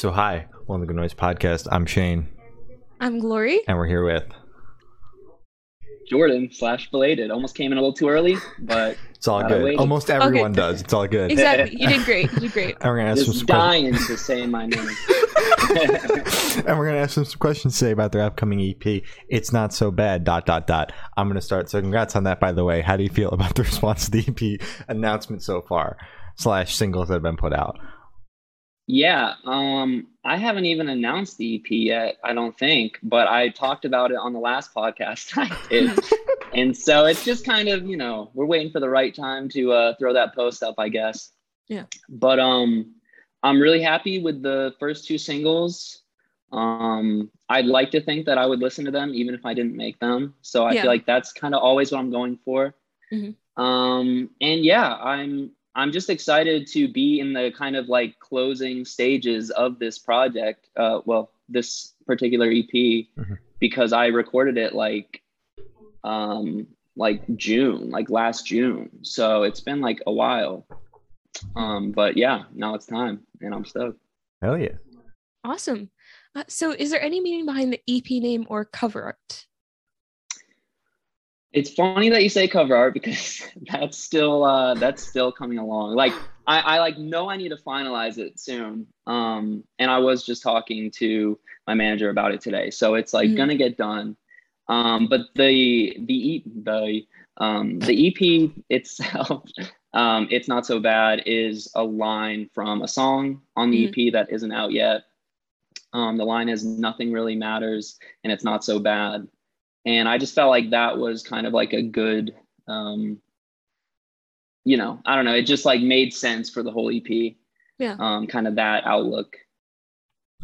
So, hi, welcome to the Good Noise Podcast. I'm Shane, I'm Chloe. and we're here with. Jordan slash belated. Almost came in a little too early, but It's all good. wait. Almost everyone Okay. does. It's all good. Exactly. You did great. You did great. And we're gonna ask some just questions. dying to say my name. and we're gonna ask them some questions today about their upcoming EP. It's not so bad. Dot dot dot. I'm gonna start. So, congrats on that. By the way, how do you feel about the response to the EP announcement so far? Slash singles that have been put out. Yeah, um, I haven't even announced the EP yet. I don't think, but I talked about it on the last podcast I did, and so it's just kind of you know we're waiting for the right time to uh, throw that post up, I guess. Yeah. But um, I'm really happy with the first two singles. Um, I'd like to think that I would listen to them even if I didn't make them. So I Yeah. feel like that's kind of always what I'm going for. Mhm. Um, and yeah, I'm I'm just excited to be in the kind of like closing stages of this project. Uh, well, this particular EP Mhm. because I recorded it like um like June, like last June. So it's been like a while. Um, but yeah, now it's time, and I'm stoked. Hell yeah. Awesome. Uh, so, is there any meaning behind the EP name or cover art? It's funny that you say cover art because that's still uh, that's still coming along. Like I, I like know I need to finalize it soon. Um, and I was just talking to my manager about it today, so it's like Mhm. gonna get done. Um, but the the the um, the EP itself, um, it's not so bad. Is a line from a song on the EP that isn't out yet. Um, the line is nothing really matters, and it's not so bad and i just felt like that was kind of like a good um you know i don't know it just like made sense for the whole ep Yeah. um kind of that outlook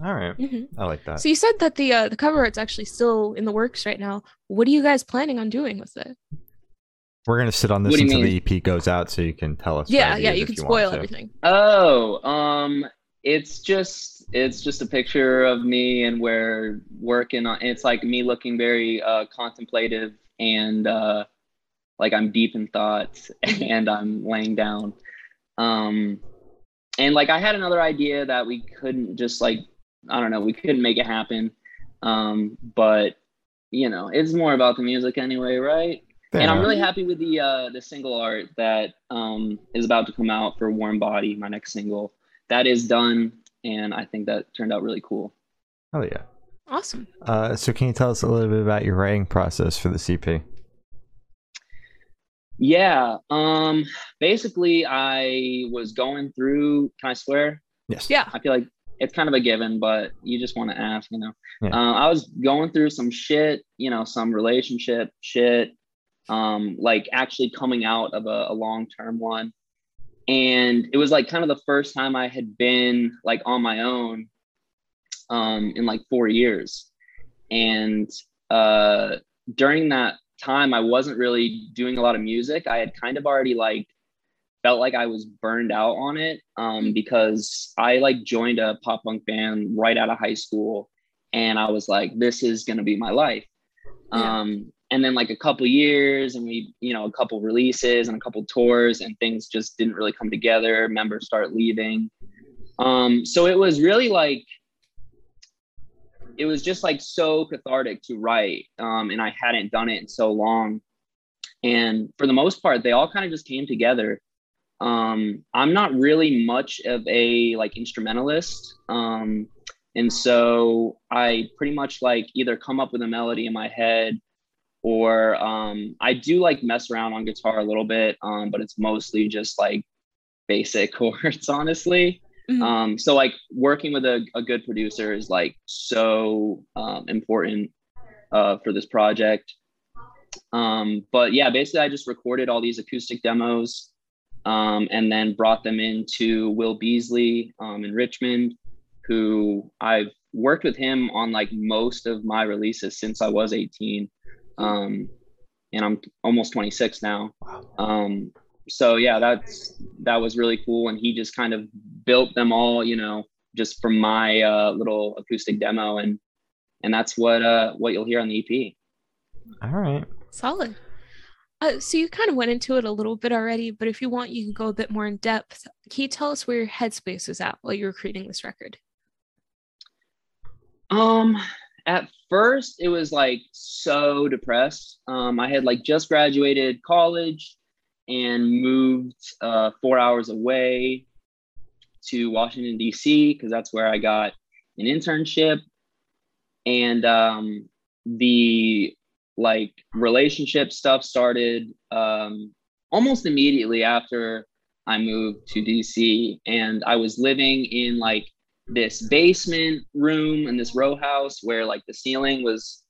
All right. hmm I like that. So, you said that the uh, the cover art's actually still in the works right now. What are you guys planning on doing with it? We're gonna sit on this What do you until mean? the EP goes out, so you can tell us. Yeah, yeah. You can want spoil everything. oh um it's just it's just a picture of me and we're working on it's like me looking very uh contemplative and uh like i'm deep in thought and i'm laying down. Um and like i had another idea that we couldn't just like i don't know we couldn't make it happen. Um but you know it's more about the music anyway right? And i'm really happy with the uh the single art that um is about to come out for warm body my next single that is done and i think that turned out really cool Oh yeah. Awesome. Uh, so, can you tell us a little bit about your writing process for the EP? yeah um basically i was going through can i swear Yes. Yeah. I feel like it's kind of a given, but you just want to ask, you know. Yeah. Uh, I was going through some shit, you know, some relationship shit, um, like actually coming out of a, a long term one, and it was like kind of the first time I had been like on my own, um, in like four years, and uh, during that time, I wasn't really doing a lot of music. I had kind of already like felt like I was burned out on it um, because I like joined a pop punk band right out of high school, and I was like, this is gonna be my life. Yeah. Um, and then like a couple years, and we, you know, a couple releases and a couple tours, and things just didn't really come together. Members start leaving, um, so it was really like it was just like so cathartic to write, um, and I hadn't done it in so long. And for the most part, they all kind of just came together um i'm not really much of a like instrumentalist um and so i pretty much like either come up with a melody in my head or um i do like mess around on guitar a little bit um but it's mostly just like basic chords honestly Mhm. um so like working with a, a good producer is like so um important uh for this project um but yeah basically i just recorded all these acoustic demos um, and then brought them into Will Beasley um, in Richmond, who I've worked with him on like most of my releases since I was 18. Um, and I'm almost 26 now. Um, so yeah, that's that was really cool. And he just kind of built them all, you know, just from my uh, little acoustic demo, and and that's what uh, what you'll hear on the EP. All right. Solid. Uh, so you kind of went into it a little bit already, but if you want, you can go a bit more in depth. Can you tell us where your headspace was at while you were creating this record? Um, at first it was like so depressed. Um, I had like just graduated college and moved uh, four hours away to Washington D.C. because that's where I got an internship, and um, the like relationship stuff started um, almost immediately after I moved to DC, and I was living in like this basement room in this row house where like the ceiling was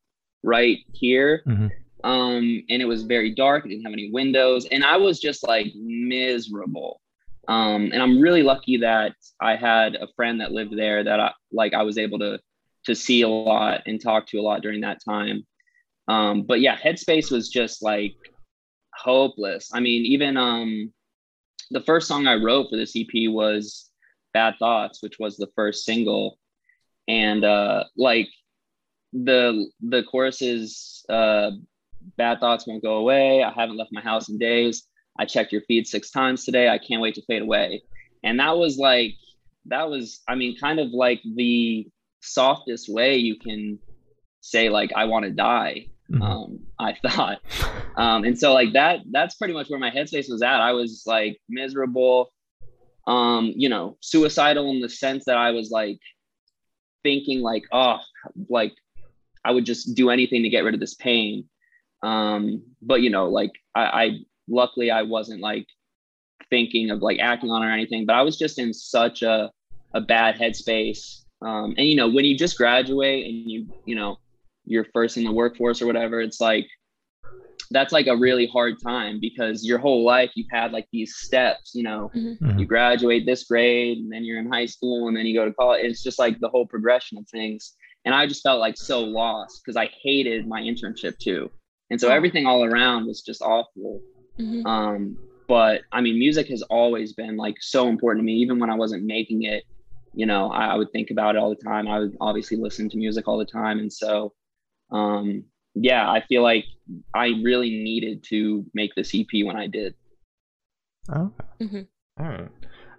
right here. Mhm. Um, and it was very dark. It didn't have any windows, and I was just like miserable. Um, and I'm really lucky that I had a friend that lived there that I like I was able to to see a lot and talk to a lot during that time. Um, but yeah, Headspace was just like hopeless. I mean, even um the first song I wrote for this EP was Bad Thoughts, which was the first single. And uh like the the choruses uh bad thoughts won't go away. I haven't left my house in days. I checked your feed six times today. I can't wait to fade away. And that was like that was I mean kind of like the softest way you can say like I want to die. Mhm. Um I thought. Um, and so like that, that's pretty much where my headspace was at. I was like miserable, um, you know, suicidal in the sense that I was like thinking like, oh, like I would just do anything to get rid of this pain. Um, but you know, like I, I luckily I wasn't like thinking of like acting on it or anything, but I was just in such a, a bad headspace. Um, and you know, when you just graduate and you, you know, you're first in the workforce or whatever, it's like that's like a really hard time because your whole life you've had like these steps, you know, Mhm. you graduate this grade and then you're in high school and then you go to college. It's just like the whole progression of things. And I just felt like so lost because I hated my internship too. And so Oh. everything all around was just awful. Mhm. Um, but I mean, music has always been like so important to me, even when I wasn't making it. You know, I, I would think about it all the time. I would obviously listen to music all the time, and so, um, yeah, I feel like I really needed to make this EP when I did. Oh, Mhm. all right.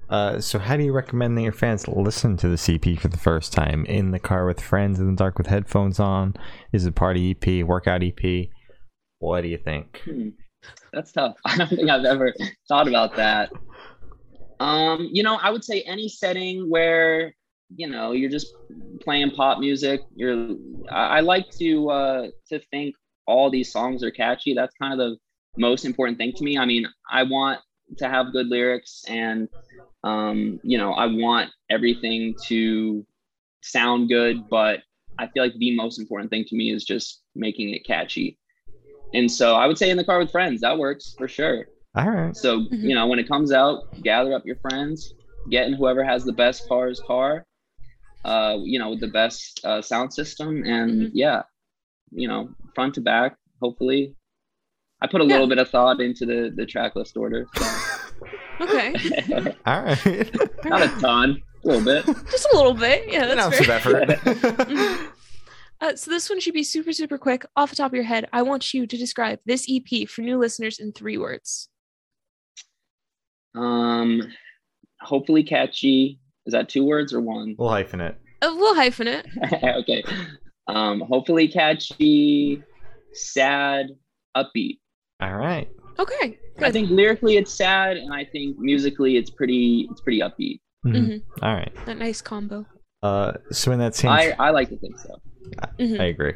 Uh, so, how do you recommend that your fans listen to the EP for the first time? In the car with friends, in the dark with headphones on? Is it party EP, workout EP? What do you think? Hmm. That's tough. I don't think I've ever thought about that. Um, you know, I would say any setting where you know you're just playing pop music. You're. I, I like to uh, to think all these songs are catchy. That's kind of the most important thing to me. I mean, I want to have good lyrics, and um, you know, I want everything to sound good. But I feel like the most important thing to me is just making it catchy. And so I would say in the car with friends, that works for sure. All right. So, Mhm. you know, when it comes out, gather up your friends, get in whoever has the best car's car, uh, you know, with the best uh, sound system. And Mhm. yeah, you know, front to back, hopefully. I put a Yeah. little bit of thought into the, the track list order. Okay. All right. Not a ton, a little bit. Just a little bit. Yeah, An that's ounce of fair. effort. Uh, so this one should be super, super quick. Off the top of your head, I want you to describe this EP for new listeners in three words. Um, hopefully catchy. Is that two words or one? we'll hyphen it. Uh, we'll hyphen it. okay. Um, hopefully catchy, sad, upbeat. All right. Okay. I think lyrically it's sad, and I think musically it's pretty it's pretty upbeat. Mhm. Mhm. All right. That nice combo. Uh, so in that same, I I like to think so. Mhm. I agree.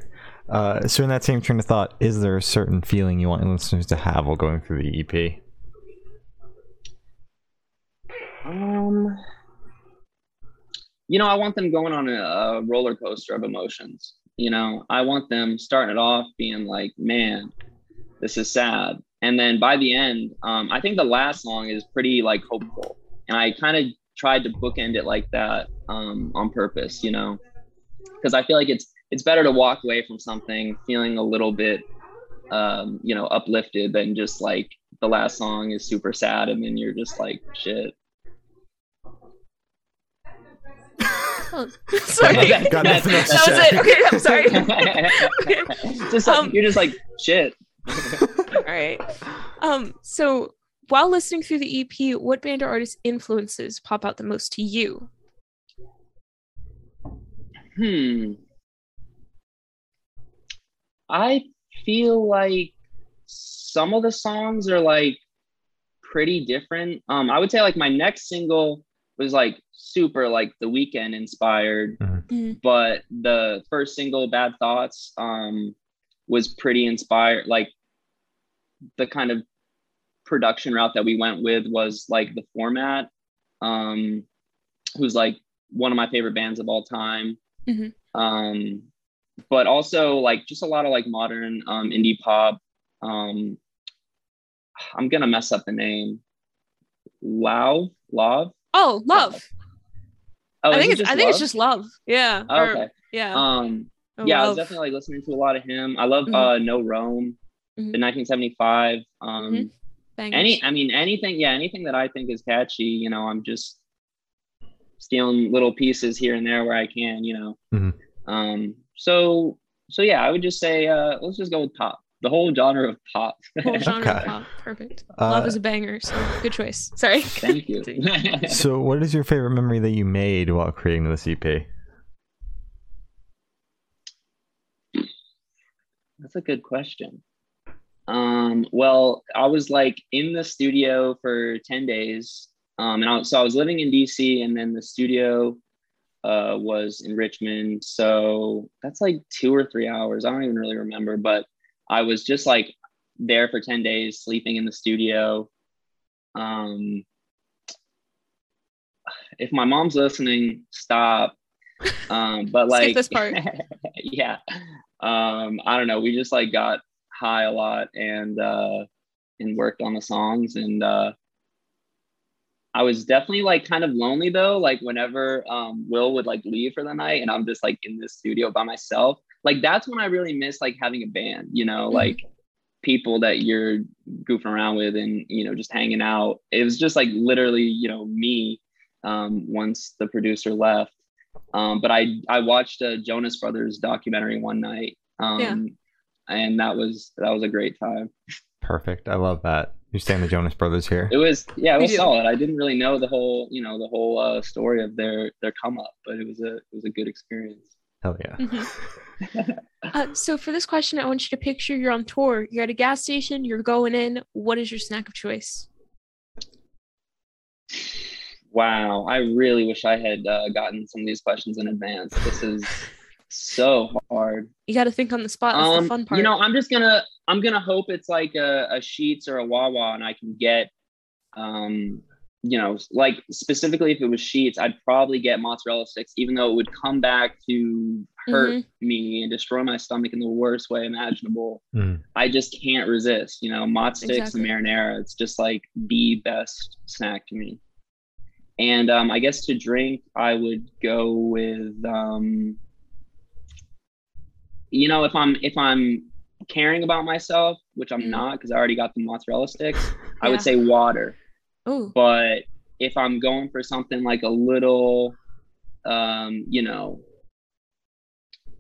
Uh, so in that same train of thought, is there a certain feeling you want your listeners to have while going through the EP? Um, you know, I want them going on a, a roller coaster of emotions. You know, I want them starting it off being like, "Man, this is sad," and then by the end, um, I think the last song is pretty like hopeful, and I kind of tried to bookend it like that um, on purpose. You know, because I feel like it's it's better to walk away from something feeling a little bit, um, you know, uplifted than just like the last song is super sad and then you're just like, shit. Sorry. Got nothing else to that was it. Okay, I'm sorry. just like, Um, you're just like shit. All right. Um, so while listening through the EP, what band or artist influences pop out the most to you? Hmm. I feel like some of the songs are like pretty different. Um, I would say like my next single was like super like the Weeknd inspired, Mhm. but the first single, Bad Thoughts, um, was pretty inspired. Like the kind of production route that we went with was like the Format, um, who's like one of my favorite bands of all time. Mhm. Um, but also like just a lot of like modern um, indie pop. Um, I'm gonna mess up the name. Lao, Lauv. Oh, love. Oh, I think it's I just think it's just Lauv. Yeah. Oh, or- okay. yeah. Um, Oh, yeah, I was definitely like listening to a lot of him. I love Mhm. uh No Rome, Mhm. the 1975. Um, Mhm. Any, I mean, anything, yeah, anything that I think is catchy, you know, I'm just stealing little pieces here and there where I can, you know. Mhm. Um, so, so yeah, I would just say, uh, let's just go with pop, the whole genre of pop. Whole genre of Okay. pop. Perfect. Uh, Lauv is a banger. So good choice. Sorry. Thank you. So, what is your favorite memory that you made while creating this EP? That's a good question. Um, well, I was like in the studio for 10 days. Um, and I, so I was living in DC and then the studio uh, was in Richmond. So that's like two or three hours. I don't even really remember, but I was just like there for 10 days, sleeping in the studio. Um, if my mom's listening, stop. Um, but like this part. yeah. Um, I don't know. We just like got high a lot and uh and worked on the songs and uh I was definitely like kind of lonely though, like whenever um Will would like leave for the night and I'm just like in the studio by myself. Like that's when I really miss like having a band, you know, Mhm. like people that you're goofing around with and you know just hanging out. It was just like literally, you know, me um once the producer left. Um, but I I watched a Jonas Brothers documentary one night. Um, Yeah. and that was that was a great time. Perfect. I love that. You're saying the Jonas Brothers here. It was yeah, it was solid. I didn't really know the whole you know the whole uh, story of their their come up, but it was a it was a good experience. Hell yeah. Mhm. Uh, so for this question, I want you to picture you're on tour. You're at a gas station. You're going in. What is your snack of choice? Wow, I really wish I had uh, gotten some of these questions in advance. This is so hard. You got to think on the spot. That's Um, the fun part. you know, I'm just gonna I'm gonna hope it's like a, a Sheetz or a Wawa, and I can get, um, you know, like specifically if it was Sheetz, I'd probably get mozzarella sticks, even though it would come back to hurt Mhm. me and destroy my stomach in the worst way imaginable. Mm. I just can't resist. You know, mozz sticks Exactly. and marinara. It's just like the best snack to me. And um, I guess to drink, I would go with, um, you know, if I'm if I'm caring about myself, which I'm Mm. not because I already got the mozzarella sticks, I would say water. Oh, But if I'm going for something like a little, um, you know,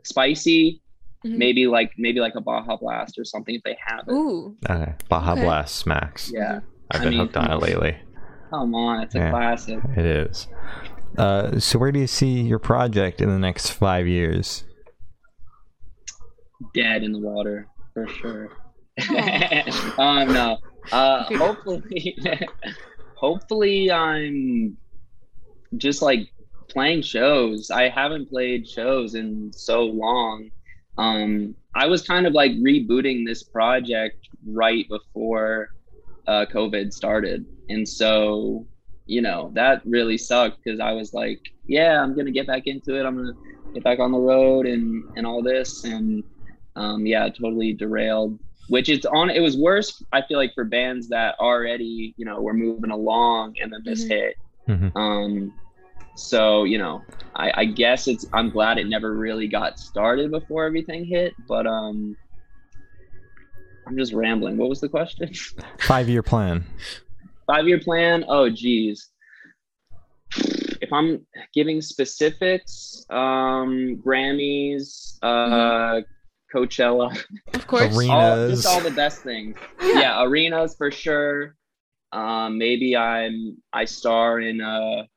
spicy, Mhm. maybe like maybe like a Baja Blast or something if they have it. ooh, Okay. Baja Okay. Blast smacks. Yeah. I've I been mean, hooked on it lately. Come on, it's a Yeah. classic. It is. Uh, so, where do you see your project in the next five years? Dead in the water for sure. Aw. um, no. Uh, hopefully, hopefully I'm just like playing shows. I haven't played shows in so long. Um, I was kind of like rebooting this project right before uh, COVID started, and so you know that really sucked because I was like, yeah, I'm gonna get back into it. I'm gonna get back on the road and and all this, and um, yeah, totally derailed. Which is on. It was worse. I feel like for bands that already you know were moving along, and then this Mhm. hit. Mhm. Um, so you know, I, I guess it's. I'm glad it never really got started before everything hit. But um, I'm just rambling. What was the question? Five year plan. Five year plan. Oh, geez. If I'm giving specifics, um, Grammys, uh, Coachella, of course. Arena- all, Arenas. just all the best things. Yeah, arenas for sure. Um, maybe I'm I star in a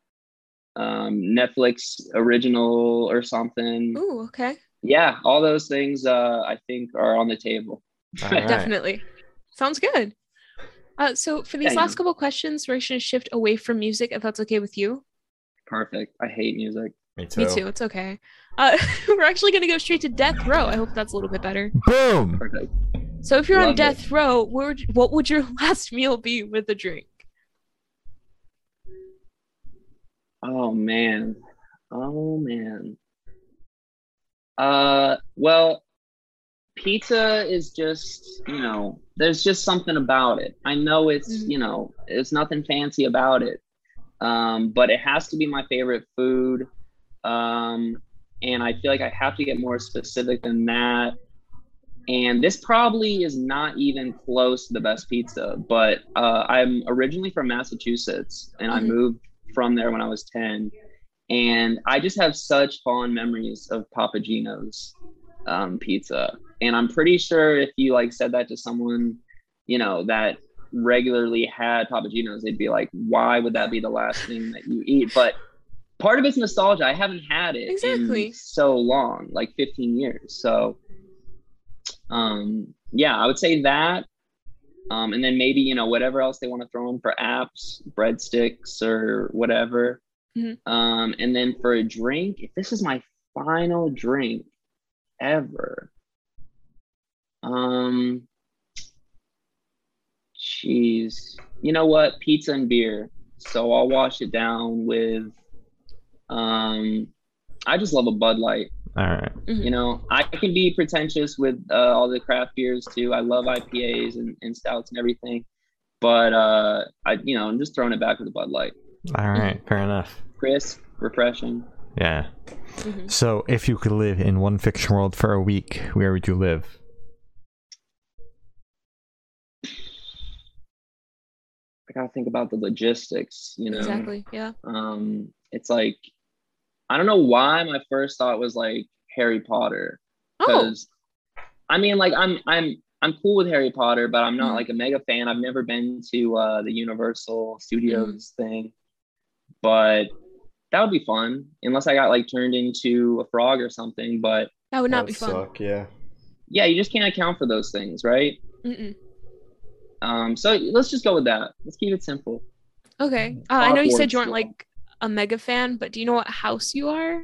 um, Netflix original or something. Ooh, okay. yeah, all those things uh, I think are on the table. All right. Definitely. Sounds good. Uh, so for these Yeah, last yeah. couple questions, we're going to shift away from music, if that's okay with you. Perfect. I hate music. Me too. Me too. It's okay. Uh, we're actually going to go straight to death row. I hope that's a little bit better. Boom. Perfect. So if you're on Love it. death row, what would, what would your last meal be with a drink? Oh man. Oh man. Uh well pizza is just, you know, there's just something about it. I know it's, Mhm. you know, it's nothing fancy about it. Um but it has to be my favorite food. Um and I feel like I have to get more specific than that. And this probably is not even close to the best pizza, but uh, I'm originally from Massachusetts and I Mhm. moved from there when I was 10. And I just have such fond memories of Papa Gino's um, pizza. And I'm pretty sure if you like said that to someone, you know, that regularly had Papa Gino's, they'd be like, why would that be the last thing that you eat? But part of it's nostalgia. I haven't had it Exactly. in so long, like 15 years. So um yeah, I would say that. Um, and then maybe, you know, whatever else they want to throw in for apps, breadsticks or whatever. Mhm. Um, and then for a drink, if this is my final drink ever, um, jeez, you know what? Pizza and beer. So I'll wash it down with, um, I just love a Bud Light. All right. You know, I can be pretentious with uh, all the craft beers too. I love IPAs and, and stouts and everything, but uh, I, you know, I'm just throwing it back with a Bud Light. All right. Fair enough. Crisp, refreshing. Yeah. Mhm. So, if you could live in one fiction world for a week, where would you live? I gotta think about the logistics. You know, Exactly. Yeah. um, it's like I don't know why my first thought was like Harry Potter Oh, because I mean, like I'm I'm I'm cool with Harry Potter, but I'm not Mhm. like a mega fan. I've never been to uh, the Universal Studios Mm-hmm. thing, but that would be fun unless I got like turned into a frog or something. But that would not be fun. yeah. yeah, you just can't account for those things, right? Mm-mm. Um, so let's just go with that. Let's keep it simple. Okay. Uh, I know you said you aren't like a mega fan, but do you know what house you are?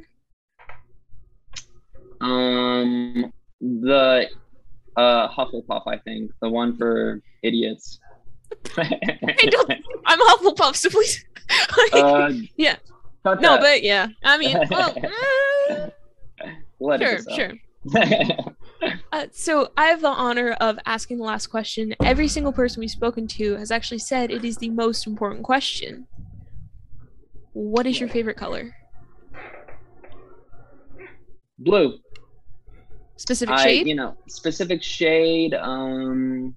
Um, the uh Hufflepuff, I think, the one for idiots. Hey, don't. I'm Hufflepuff, so please. uh, Yeah. no, that. but yeah. I mean, well, We'll sure, sure. Uh, so I have the honor of asking the last question. Every single person we've spoken to has actually said it is the most important question. What is your favorite color? Blue. Specific I, shade? you know, specific shade. Um,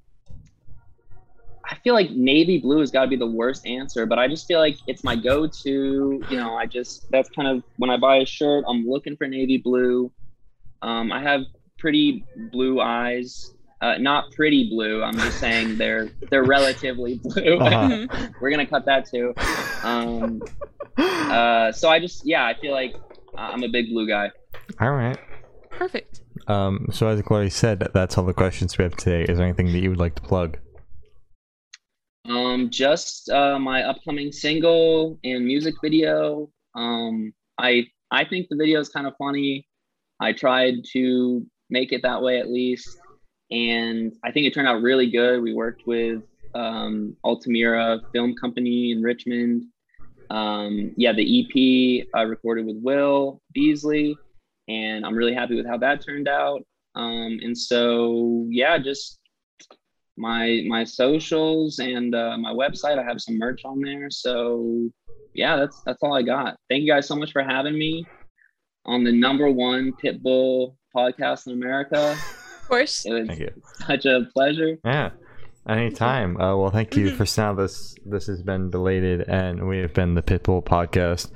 I feel like navy blue has got to be the worst answer, but I just feel like it's my go-to. You know, I just that's kind of when I buy a shirt, I'm looking for navy blue. Um, I have pretty blue eyes. Uh, not pretty blue. I'm just saying they're they're relatively blue. Uh-huh. Mhm. We're gonna cut that too. Um, uh, so I just yeah, I feel like I'm a big blue guy. All right. Perfect. Um, so as Chloe said, that's all the questions we have today. Is there anything that you would like to plug? Um, just uh, my upcoming single and music video. Um, I I think the video is kind of funny. I tried to make it that way at least, and I think it turned out really good. We worked with um, Altamira Film Company in Richmond. Um, yeah, the EP I recorded with Will Beasley, and I'm really happy with how that turned out. Um, and so yeah, just my my socials and uh, my website. I have some merch on there. So yeah, that's that's all I got. Thank you guys so much for having me on the number one Pitbull podcast in America. Of course. It was Thank you. such a pleasure. Yeah. Anytime. Uh, well, thank you Mhm. for now. This this has been belated, and we have been the Pitbull podcast.